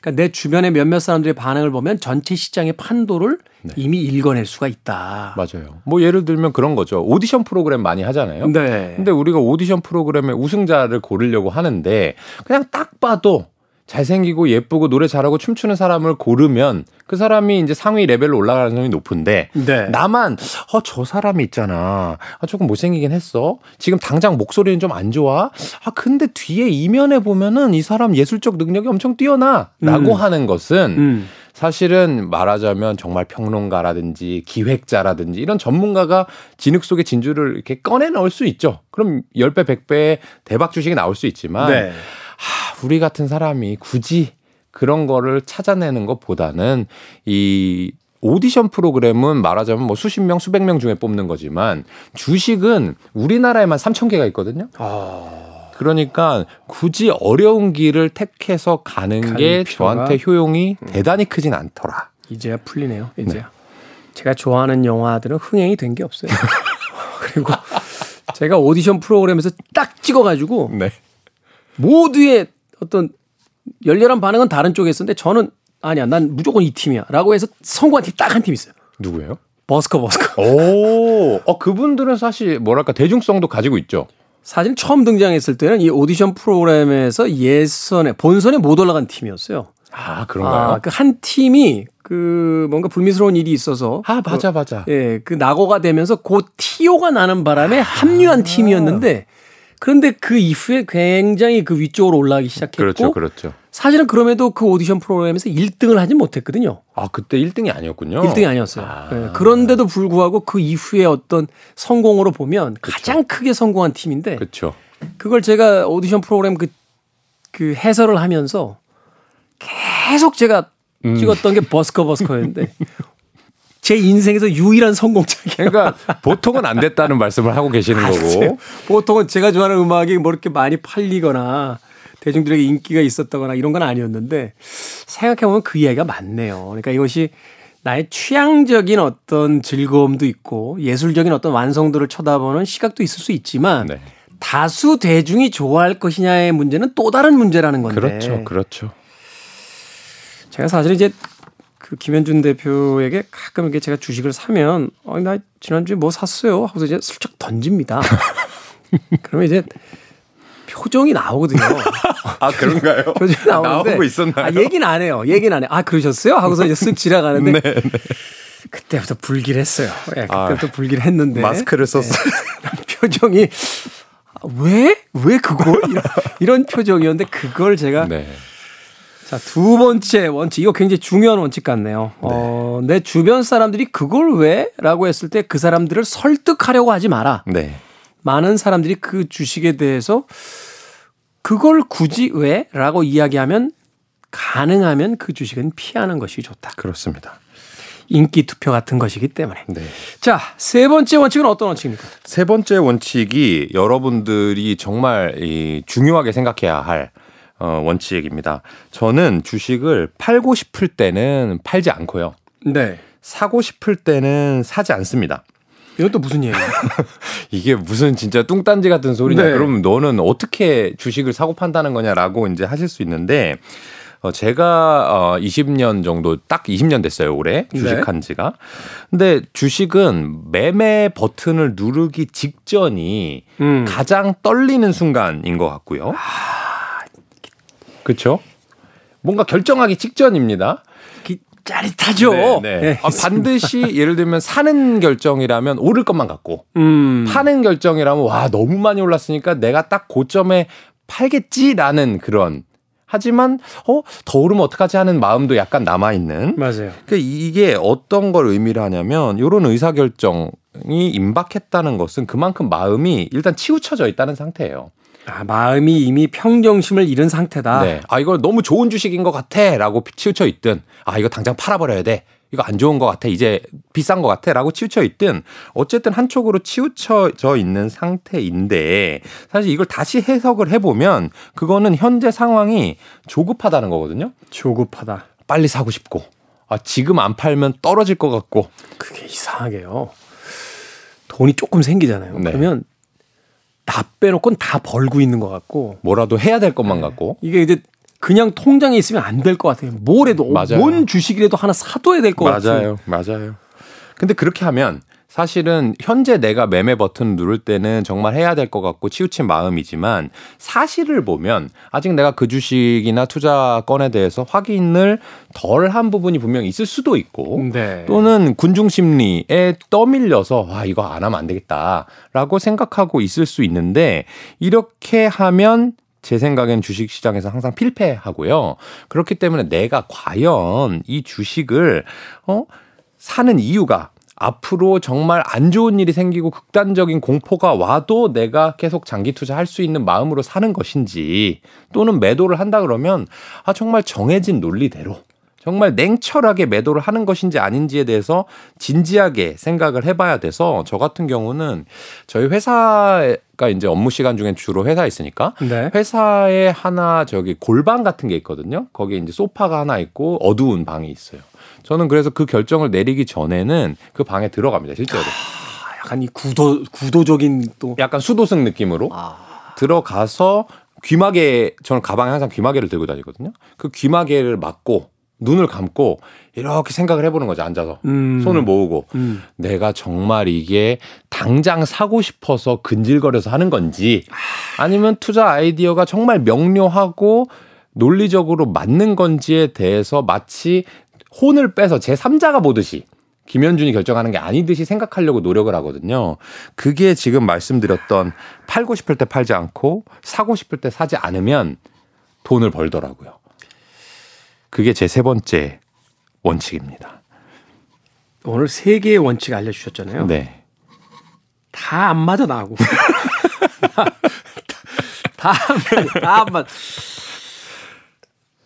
그러니까 내 주변의 몇몇 사람들의 반응을 보면 전체 시장의 판도를 네. 이미 읽어낼 수가 있다. 맞아요. 뭐 예를 들면 그런 거죠. 오디션 프로그램 많이 하잖아요. 네. 근데 우리가 오디션 프로그램의 우승자를 고르려고 하는데 그냥 딱 봐도 잘생기고 예쁘고 노래 잘하고 춤추는 사람을 고르면 그 사람이 이제 상위 레벨로 올라가는 확률이 높은데 네. 나만 어 저 사람이 있잖아. 아, 조금 못생기긴 했어. 지금 당장 목소리는 좀 안 좋아. 아 근데 뒤에 이면에 보면은 이 사람 예술적 능력이 엄청 뛰어나라고 음. 하는 것은 음. 사실은 말하자면 정말 평론가라든지 기획자라든지 이런 전문가가 진흙 속의 진주를 이렇게 꺼내 넣을 수 있죠. 그럼 10배, 100배의 대박 주식이 나올 수 있지만 네. 하, 우리 같은 사람이 굳이 그런 거를 찾아내는 것보다는 이 오디션 프로그램은 말하자면 뭐 수십 명, 수백 명 중에 뽑는 거지만 주식은 우리나라에만 3천 개가 있거든요. 아, 그러니까 굳이 어려운 길을 택해서 가는 게 저한테 효용이 대단히 크진 않더라. 이제야 풀리네요. 네. 이제야. 제가 좋아하는 영화들은 흥행이 된 게 없어요. 그리고 제가 오디션 프로그램에서 딱 찍어가지고 네. 모두의 어떤 열렬한 반응은 다른 쪽에 있었는데 저는 아니야 난 무조건 이 팀이야 라고 해서 성공한 팀 딱 한 팀 있어요. 누구예요? 버스커 버스커. 오, 어, 그분들은 사실 뭐랄까 대중성도 가지고 있죠. 사실 처음 등장했을 때는 이 오디션 프로그램에서 예선에 본선에 못 올라간 팀이었어요. 아, 그런가요? 아, 그 한 팀이 그 뭔가 불미스러운 일이 있어서 아, 맞아, 맞아. 예, 그 낙오가 되면서 그 티오가 나는 바람에 아. 합류한 팀이었는데 그런데 그 이후에 굉장히 그 위쪽으로 올라가기 시작했고 그렇죠, 그렇죠. 사실은 그럼에도 그 오디션 프로그램에서 1등을 하진 못했거든요. 아, 그때 1등이 아니었군요. 1등이 아니었어요. 아. 예, 그런데도 불구하고 그 이후에 어떤 성공으로 보면 가장 크게 성공한 팀인데 그렇죠. 그걸 제가 오디션 프로그램 그, 그 해설을 하면서 계속 제가 음. 찍었던 게 버스커 버스커였는데 제 인생에서 유일한 성공작이에요. 그러니까 보통은 안 됐다는 말씀을 하고 계시는 거고. 보통은 제가 좋아하는 음악이 뭐 이렇게 많이 팔리거나 대중들에게 인기가 있었다거나 이런 건 아니었는데 생각해보면 그 이야기가 맞네요. 그러니까 이것이 나의 취향적인 어떤 즐거움도 있고 예술적인 어떤 완성도를 쳐다보는 시각도 있을 수 있지만 네. 다수 대중이 좋아할 것이냐의 문제는 또 다른 문제라는 건데. 그렇죠, 그렇죠. 제가 사실 이제 그 김현준 대표에게 가끔 이렇게 제가 주식을 사면 어, 나 지난주에 뭐 샀어요 하고서 이제 슬쩍 던집니다. 그러면 이제 표정이 나오거든요. 아, 그런가요? 표정이 나오는데 나오고 있었나요? 아, 얘기는 안 해요. 얘기는 안 해. 아 그러셨어요? 하고서 이제 쓱 지나가는데 그때부터 불길했어요. 예, 그때부터 아, 불길했는데 마스크를 썼어. 표정이 아, 왜? 왜 그걸? 이런, 이런 표정이었는데 그걸 제가 네. 자, 두 번째 원칙. 이거 굉장히 중요한 원칙 같네요. 어, 내 주변 사람들이 그걸 왜? 라고 했을 때 그 사람들을 설득하려고 하지 마라. 네. 많은 사람들이 그 주식에 대해서 그걸 굳이 왜? 라고 이야기하면 가능하면 그 주식은 피하는 것이 좋다. 그렇습니다. 인기 투표 같은 것이기 때문에. 네. 자, 세 번째 원칙은 어떤 원칙입니까? 세 번째 원칙이 여러분들이 정말 이 중요하게 생각해야 할 어, 원칙입니다. 저는 주식을 팔고 싶을 때는 팔지 않고요. 네. 사고 싶을 때는 사지 않습니다. 이건 또 무슨 얘기예요? 이게 무슨 진짜 뚱딴지 같은 소리냐. 네. 그럼 너는 어떻게 주식을 사고 판다는 거냐라고 이제 하실 수 있는데 어, 제가 어, 20년 정도 딱 20년 됐어요 올해 주식한 지가. 근데 주식은 매매 버튼을 누르기 직전이 음. 가장 떨리는 순간인 것 같고요. 그렇죠? 뭔가 결정하기 직전입니다. 그 짜릿하죠. 네, 네. 네. 아, 반드시 예를 들면 사는 결정이라면 오를 것만 같고 음. 파는 결정이라면 와 너무 많이 올랐으니까 내가 딱 고점에 팔겠지라는 그런 하지만 어 더 오르면 어떡하지 하는 마음도 약간 남아 있는. 맞아요. 그 이게 어떤 걸 의미를 하냐면 이런 의사 결정이 임박했다는 것은 그만큼 마음이 일단 치우쳐져 있다는 상태예요. 아, 마음이 이미 평정심을 잃은 상태다. 네. 아, 이거 너무 좋은 주식인 것 같아. 라고 치우쳐 있든, 아, 이거 당장 팔아버려야 돼. 이거 안 좋은 것 같아. 이제 비싼 것 같아. 라고 치우쳐 있든, 어쨌든 한쪽으로 치우쳐져 있는 상태인데, 사실 이걸 다시 해석을 해보면, 그거는 현재 상황이 조급하다는 거거든요. 조급하다. 빨리 사고 싶고, 아, 지금 안 팔면 떨어질 것 같고. 그게 이상하게요. 돈이 조금 생기잖아요. 네. 그러면 다 빼놓고는 다 벌고 있는 것 같고 뭐라도 해야 될 것만 같고. 이게 이제 그냥 통장에 있으면 안 될 것 같아요. 뭐래도 맞아요. 뭔 주식이라도 하나 사둬야 될 것 같아요. 맞아요. 근데 그렇게 하면 사실은 현재 내가 매매 버튼을 누를 때는 정말 해야 될 것 같고 치우친 마음이지만 사실을 보면 아직 내가 그 주식이나 투자건에 대해서 확인을 덜 한 부분이 분명히 있을 수도 있고 네. 또는 군중 심리에 떠밀려서 아 이거 안 하면 안 되겠다라고 생각하고 있을 수 있는데 이렇게 하면 제 생각엔 주식 시장에서 항상 필패하고요. 그렇기 때문에 내가 과연 이 주식을 어 사는 이유가 앞으로 정말 안 좋은 일이 생기고 극단적인 공포가 와도 내가 계속 장기 투자할 수 있는 마음으로 사는 것인지 또는 매도를 한다 그러면 아 정말 정해진 논리대로 정말 냉철하게 매도를 하는 것인지 아닌지에 대해서 진지하게 생각을 해봐야 돼서 저 같은 경우는 저희 회사가 이제 업무 시간 중엔 주로 회사에 있으니까 네. 회사에 하나 저기 골방 같은 게 있거든요. 거기에 이제 소파가 하나 있고 어두운 방이 있어요. 저는 그래서 그 결정을 내리기 전에는 그 방에 들어갑니다. 실제로. 아, 약간 이 구도 구도적인 또 약간 수도승 느낌으로 아, 들어가서 귀마개 저는 가방에 항상 귀마개를 들고 다니거든요. 그 귀마개를 막고 눈을 감고 이렇게 생각을 해보는 거죠. 앉아서 음. 손을 모으고 음. 내가 정말 이게 당장 사고 싶어서 근질거려서 하는 건지 아니면 투자 아이디어가 정말 명료하고 논리적으로 맞는 건지에 대해서 마치 혼을 빼서 제 3자가 보듯이 김현준이 결정하는 게 아니듯이 생각하려고 노력을 하거든요. 그게 지금 말씀드렸던 팔고 싶을 때 팔지 않고 사고 싶을 때 사지 않으면 돈을 벌더라고요. 그게 제 세 번째 원칙입니다. 오늘 세 개의 원칙 알려주셨잖아요. 네. 다 안 맞아 나하고. 다안 맞아. 다안 맞아.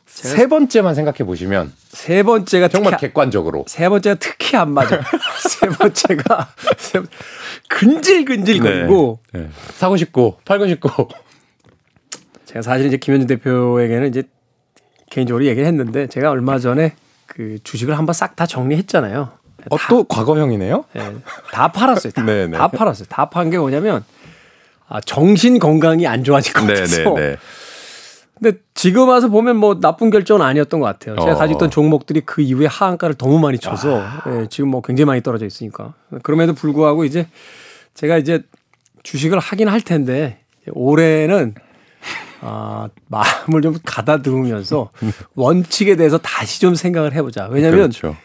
세 번째만 생각해 보시면 세 번째가 정말 특히, 객관적으로 세 번째가 특히 안 맞아. 세 번째가 세 번- 근질근질 거리고 네. 네. 사고 싶고 팔고 싶고 제가 사실 이제 김현준 대표에게는 이제 개인적으로 얘기를 했는데 제가 얼마 전에 그 주식을 한번 싹 다 정리했잖아요. 어, 또 과거형이네요. 예, 다 팔았어요. 다, 네, 네. 다 팔았어요. 다 판 게 뭐냐면 아, 정신 건강이 안 좋아질 것 같아서. 네네네. 근데 지금 와서 보면 뭐 나쁜 결정은 아니었던 것 같아요. 제가 어. 가지고 있던 종목들이 그 이후에 하한가를 너무 많이 쳐서 아. 예, 지금 뭐 굉장히 많이 떨어져 있으니까. 그럼에도 불구하고 이제 제가 이제 주식을 하긴 할 텐데 올해는 아, 마음을 좀 가다듬으면서 원칙에 대해서 다시 좀 생각을 해보자. 왜냐하면 그렇죠.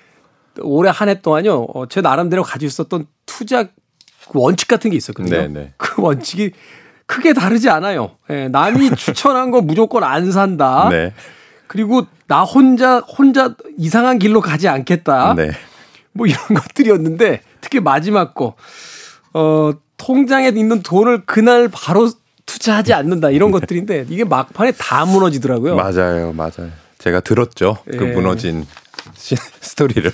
올해 한 해 동안요, 어, 제 나름대로 가지고 있었던 투자 원칙 같은 게 있었거든요. 네네. 그 원칙이 크게 다르지 않아요. 예, 남이 추천한 거 무조건 안 산다. 네. 그리고 나 혼자 혼자 이상한 길로 가지 않겠다. 네. 뭐 이런 것들이었는데 특히 마지막 거 어, 통장에 있는 돈을 그날 바로 투자하지 않는다 이런 것들인데 이게 막판에 다 무너지더라고요. 맞아요, 맞아요. 제가 들었죠. 그 예. 무너진 시- 스토리를.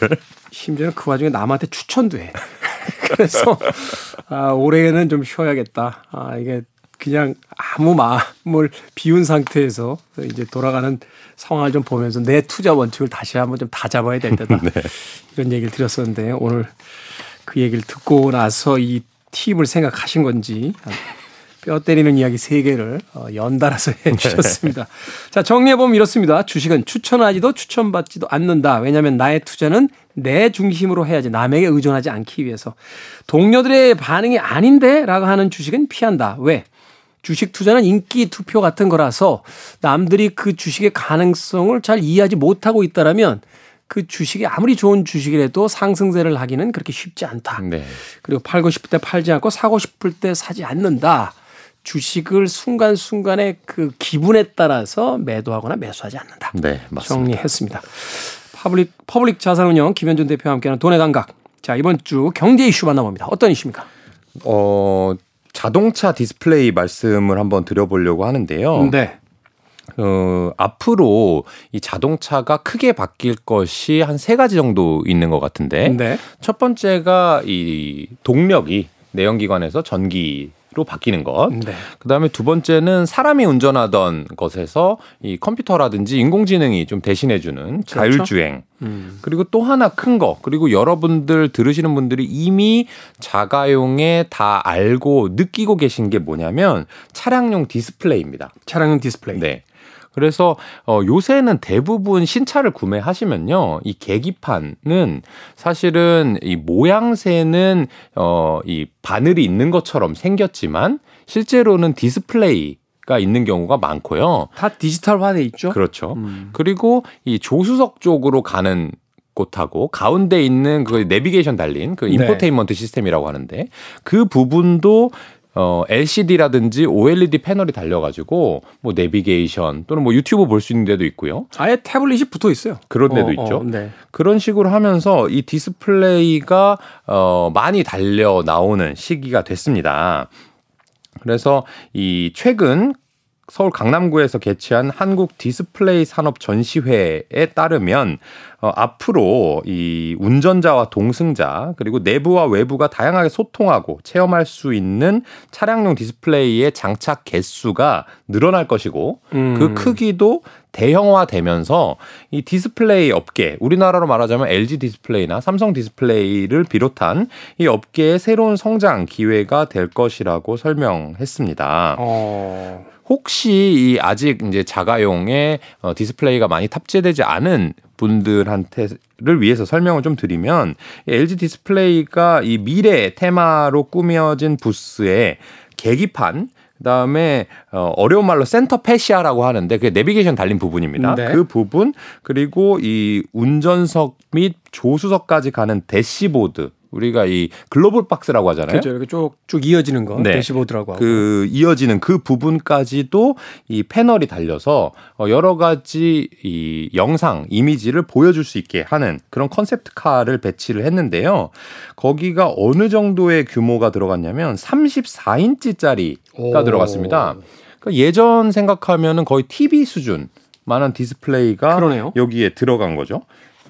심지어는 그 와중에 남한테 추천도 해. 그래서 아, 올해는 좀 쉬어야겠다. 아, 이게 그냥 아무 마음을 비운 상태에서 이제 돌아가는 상황을 좀 보면서 내 투자 원칙을 다시 한번 좀 다잡아야 될 때다. 네. 이런 얘기를 드렸었는데 오늘 그 얘기를 듣고 나서 이 팁을 생각하신 건지 뼈 때리는 이야기 세 개를 어, 연달아서 해 주셨습니다. 자, 정리해보면 이렇습니다. 주식은 추천하지도 추천받지도 않는다. 왜냐하면 나의 투자는 내 중심으로 해야지 남에게 의존하지 않기 위해서. 동료들의 반응이 아닌데? 라고 하는 주식은 피한다. 왜? 주식 투자는 인기 투표 같은 거라서 남들이 그 주식의 가능성을 잘 이해하지 못하고 있다라면 그 주식이 아무리 좋은 주식이라도 상승세를 하기는 그렇게 쉽지 않다. 네. 그리고 팔고 싶을 때 팔지 않고 사고 싶을 때 사지 않는다. 주식을 순간순간의 그 기분에 따라서 매도하거나 매수하지 않는다. 네, 맞습니다. 정리했습니다. 퍼블릭, 퍼블릭 자산운용 김현준 대표와 함께하는 돈의 감각. 자, 이번 주 경제 이슈 만나봅니다. 어떤 이슈입니까? 어, 자동차 디스플레이 말씀을 한번 드려보려고 하는데요. 네. 어, 앞으로 이 자동차가 크게 바뀔 것이 한 세 가지 정도 있는 것 같은데 네. 첫 번째가 이 동력이 내연기관에서 전기 로 바뀌는 것. 네. 그다음에 두 번째는 사람이 운전하던 것에서 이 컴퓨터라든지 인공지능이 좀 대신해 주는 자율주행. 음. 그리고 또 하나 큰 거, 그리고 여러분들 들으시는 분들이 이미 자가용에 다 알고 느끼고 계신 게 뭐냐면 차량용 디스플레이입니다. 차량용 디스플레이. 네. 그래서 어 요새는 대부분 신차를 구매하시면요. 이 계기판은 사실은 이 모양새는 어이 바늘이 있는 것처럼 생겼지만 실제로는 디스플레이 가 있는 경우가 많고요. 다 디지털화돼 있죠. 그렇죠. 음. 그리고 이 조수석 쪽으로 가는 곳하고 가운데 있는 그 내비게이션 달린 그 네. infotainment system이라고 하는데 그 부분도 어 LCD라든지 OLED 패널이 달려가지고 뭐 내비게이션 또는 뭐 유튜브 볼 수 있는 데도 있고요. 아예 태블릿이 붙어 있어요. 그런 데도 어, 있죠. 어, 네. 그런 식으로 하면서 이 디스플레이가 어 많이 달려 나오는 시기가 됐습니다. 그래서 이 최근 서울 강남구에서 개최한 한국 디스플레이 산업 전시회에 따르면 어, 앞으로 이 운전자와 동승자 그리고 내부와 외부가 다양하게 소통하고 체험할 수 있는 차량용 디스플레이의 장착 개수가 늘어날 것이고 음. 그 크기도 대형화되면서 이 디스플레이 업계 우리나라로 말하자면 LG 디스플레이나 삼성 디스플레이를 비롯한 이 업계의 새로운 성장 기회가 될 것이라고 설명했습니다. 어. 혹시 이 아직 이제 자가용에 어, 디스플레이가 많이 탑재되지 않은 분들한테를 위해서 설명을 좀 드리면 이 LG 디스플레이가 이 미래 테마로 꾸며진 부스에 계기판 그다음에 어 어려운 말로 center fascia라고 하는데 그게 내비게이션 달린 부분입니다. 네. 그 부분 그리고 이 운전석 및 조수석까지 가는 대시보드 우리가 이 glove box라고 하잖아요. 그렇죠. 이렇게 쭉쭉 이어지는 거 네. 대시보드라고 하고. 그 이어지는 그 부분까지도 이 패널이 달려서 어, 여러 가지 이 영상 이미지를 보여줄 수 있게 하는 그런 concept car를 배치를 했는데요. 거기가 어느 정도의 규모가 들어갔냐면 34인치짜리가 오. 들어갔습니다. 그러니까 예전 생각하면은 거의 TV 수준 만한 디스플레이가 그러네요. 여기에 들어간 거죠.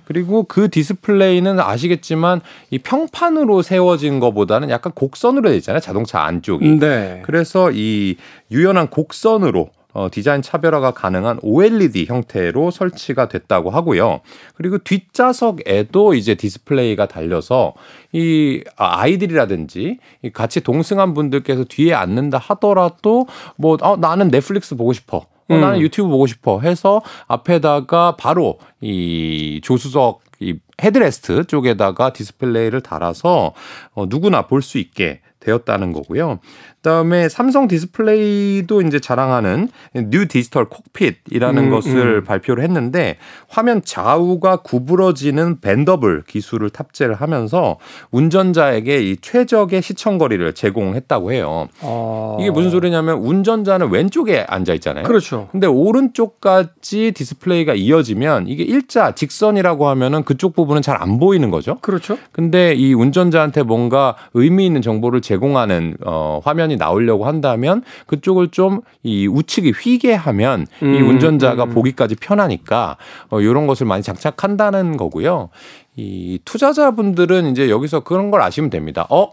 그리고 그 디스플레이는 아시겠지만 이 평판으로 세워진 것보다는 약간 곡선으로 돼 있잖아요. 자동차 안쪽이. 네. 그래서 이 유연한 곡선으로 어, 디자인 차별화가 가능한 OLED 형태로 설치가 됐다고 하고요. 그리고 뒷좌석에도 이제 디스플레이가 달려서 이 아, 아이들이라든지 이 같이 동승한 분들께서 뒤에 앉는다 하더라도 뭐 어, 나는 넷플릭스 보고 싶어. 어, 음. 나는 유튜브 보고 싶어 해서 앞에다가 바로 이 조수석 이 헤드레스트 쪽에다가 디스플레이를 달아서 어, 누구나 볼 수 있게 되었다는 거고요. 그다음에 삼성 디스플레이도 이제 자랑하는 new digital cockpit이라는 음, 것을 음. 발표를 했는데 화면 좌우가 구부러지는 bendable 기술을 탑재를 하면서 운전자에게 이 최적의 시청 거리를 제공했다고 해요. 어. 이게 무슨 소리냐면 운전자는 왼쪽에 앉아 있잖아요. 그렇죠. 근데 오른쪽까지 디스플레이가 이어지면 이게 일자 직선이라고 하면은 그쪽 부분은 잘 안 보이는 거죠. 그렇죠. 근데 이 운전자한테 뭔가 의미 있는 정보를 제공하는 어, 화면이 나오려고 한다면 그쪽을 좀 이 우측이 휘게 하면 이 음, 운전자가 음. 보기까지 편하니까 어, 이런 것을 많이 장착한다는 거고요. 이 투자자분들은 이제 여기서 그런 걸 아시면 됩니다. 어?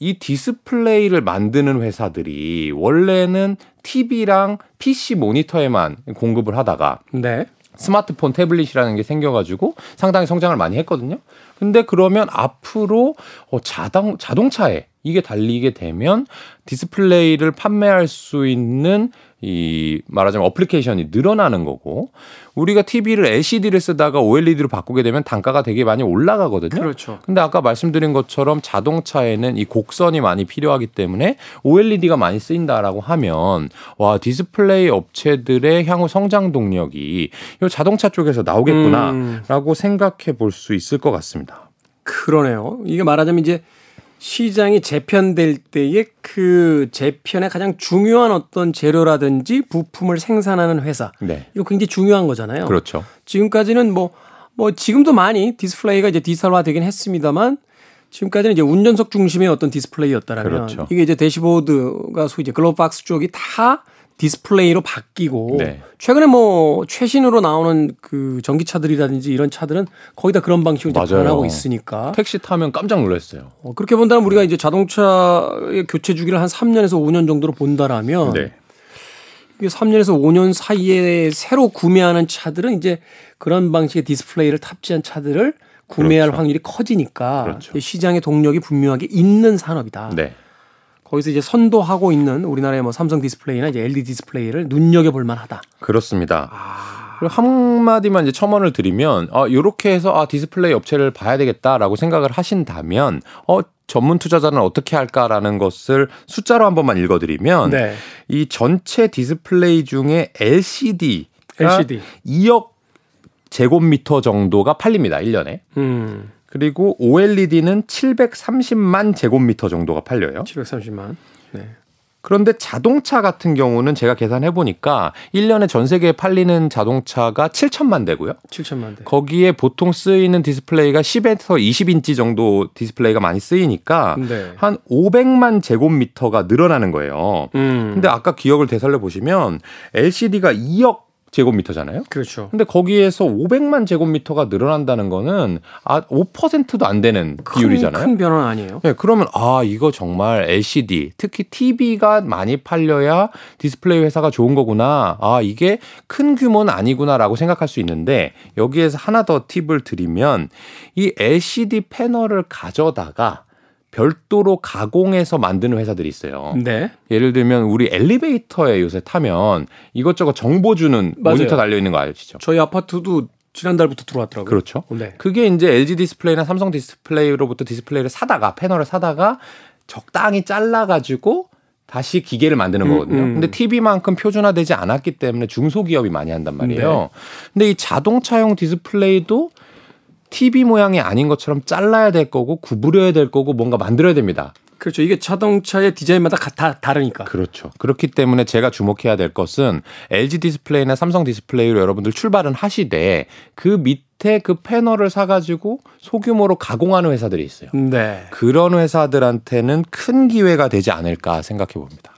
이 디스플레이를 만드는 회사들이 원래는 TV랑 PC 모니터에만 공급을 하다가 네. 스마트폰 태블릿이라는 게 생겨가지고 상당히 성장을 많이 했거든요. 근데 그러면 앞으로 어, 자동 자동차에 이게 달리게 되면 디스플레이를 판매할 수 있는 이 말하자면 어플리케이션이 늘어나는 거고 우리가 TV를 LCD를 쓰다가 OLED로 바꾸게 되면 단가가 되게 많이 올라가거든요. 그렇죠. 근데 아까 말씀드린 것처럼 자동차에는 이 곡선이 많이 필요하기 때문에 OLED가 많이 쓰인다라고 하면 와 디스플레이 업체들의 향후 성장 동력이 이 자동차 쪽에서 나오겠구나라고 음. 생각해 볼 수 있을 것 같습니다. 그러네요. 이게 말하자면 이제 시장이 재편될 때에 그 재편의 가장 중요한 어떤 재료라든지 부품을 생산하는 회사. 네, 이거 굉장히 중요한 거잖아요. 그렇죠. 지금까지는 뭐, 뭐 지금도 많이 디스플레이가 이제 디지털화 되긴 했습니다만 지금까지는 이제 운전석 중심의 어떤 디스플레이였다라면 그렇죠. 이게 이제 대시보드가 소위 이제 glove box 쪽이 다 디스플레이로 바뀌고 네. 최근에 뭐 최신으로 나오는 그 전기차들이라든지 이런 차들은 거의 다 그런 방식으로 맞아요. 변하고 있으니까 택시 타면 깜짝 놀랐어요. 어, 그렇게 본다면 우리가 이제 자동차의 교체 주기를 한 3년에서 5년 정도로 본다라면 네. 이게 3년에서 5년 사이에 새로 구매하는 차들은 이제 그런 방식의 디스플레이를 탑재한 차들을 구매할 그렇죠. 확률이 커지니까 그렇죠. 시장의 동력이 분명하게 있는 산업이다. 네. 거기서 이제 선도하고 있는 우리나라의 뭐 삼성 디스플레이나 이제 LG 디스플레이를 눈여겨 볼 만하다. 그렇습니다. 아. 그리고 한마디만 이제 첨언을 드리면 아 요렇게 해서 아 디스플레이 업체를 봐야 되겠다라고 생각을 하신다면 어 전문 투자자는 어떻게 할까라는 것을 숫자로 한 번만 읽어 드리면 네. 이 전체 디스플레이 중에 LCD가 LCD. 2억 제곱미터 정도가 팔립니다. 1년에. 음. 그리고 OLED는 730만 제곱미터 정도가 팔려요. 730만. 네. 그런데 자동차 같은 경우는 제가 계산해 보니까 1년에 전 세계에 팔리는 자동차가 7천만 대고요. 7천만 대. 거기에 보통 쓰이는 디스플레이가 10에서 20인치 정도 디스플레이가 많이 쓰이니까 네. 한 500만 제곱미터가 늘어나는 거예요. 음. 근데 아까 기억을 되살려 보시면 LCD가 2억 제곱미터잖아요. 그렇죠. 근데 거기에서 500만 제곱미터가 늘어난다는 거는 아 5%도 안 되는 비율이잖아요. 큰, 큰 변화는 아니에요. 네, 그러면 아 이거 정말 LCD 특히 TV가 많이 팔려야 디스플레이 회사가 좋은 거구나. 아 이게 큰 규모는 아니구나라고 생각할 수 있는데 여기에서 하나 더 팁을 드리면 이 LCD 패널을 가져다가 별도로 가공해서 만드는 회사들이 있어요. 네. 예를 들면 우리 엘리베이터에 요새 타면 이것저것 정보 주는 맞아요. 모니터 달려 있는 거 아시죠? 저희 아파트도 지난달부터 들어왔더라고요. 그렇죠. 네. 그게 이제 LG 디스플레이나 삼성 디스플레이로부터 디스플레이를 사다가 패널을 사다가 적당히 잘라 가지고 다시 기계를 만드는 음, 거거든요. 음. 근데 TV만큼 표준화되지 않았기 때문에 중소기업이 많이 한단 말이에요. 네. 근데 이 자동차용 디스플레이도 TV 모양이 아닌 것처럼 잘라야 될 거고 구부려야 될 거고 뭔가 만들어야 됩니다. 그렇죠. 이게 자동차의 디자인마다 가- 다 다르니까. 그렇죠. 그렇기 때문에 제가 주목해야 될 것은 LG 디스플레이나 삼성 디스플레이로 여러분들 출발은 하시되 그 밑에 그 패널을 사가지고 소규모로 가공하는 회사들이 있어요. 네. 그런 회사들한테는 큰 기회가 되지 않을까 생각해 봅니다.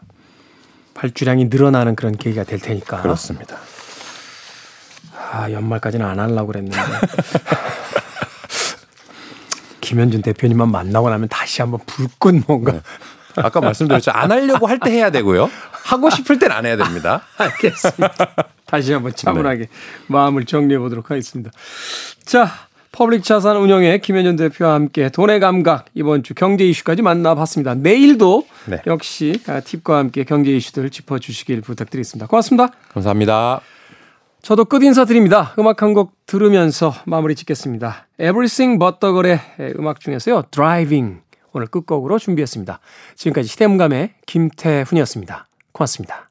발주량이 늘어나는 그런 계기가 될 테니까. 그렇습니다. 아, 연말까지는 안 하려고 그랬는데. 김현준 대표님만 만나고 나면 다시 한번 불끈 뭔가. 아까 말씀드렸죠. 안 하려고 할 때 해야 되고요. 하고 싶을 땐 안 해야 됩니다. 알겠습니다. 다시 한번 차분하게 마음을 정리해 보도록 하겠습니다. 자, 퍼블릭 자산 운용의 김현준 대표와 함께 돈의 감각 이번 주 경제 이슈까지 만나봤습니다. 내일도 네. 역시 아, 팁과 함께 경제 이슈들을 짚어주시길 부탁드리겠습니다. 고맙습니다. 감사합니다. 저도 끝 인사드립니다. 음악 한 곡 들으면서 마무리 짓겠습니다. Everything But the Girl의 음악 중에서요. Driving 오늘 끝곡으로 준비했습니다. 지금까지 시대음감의 김태훈이었습니다. 고맙습니다.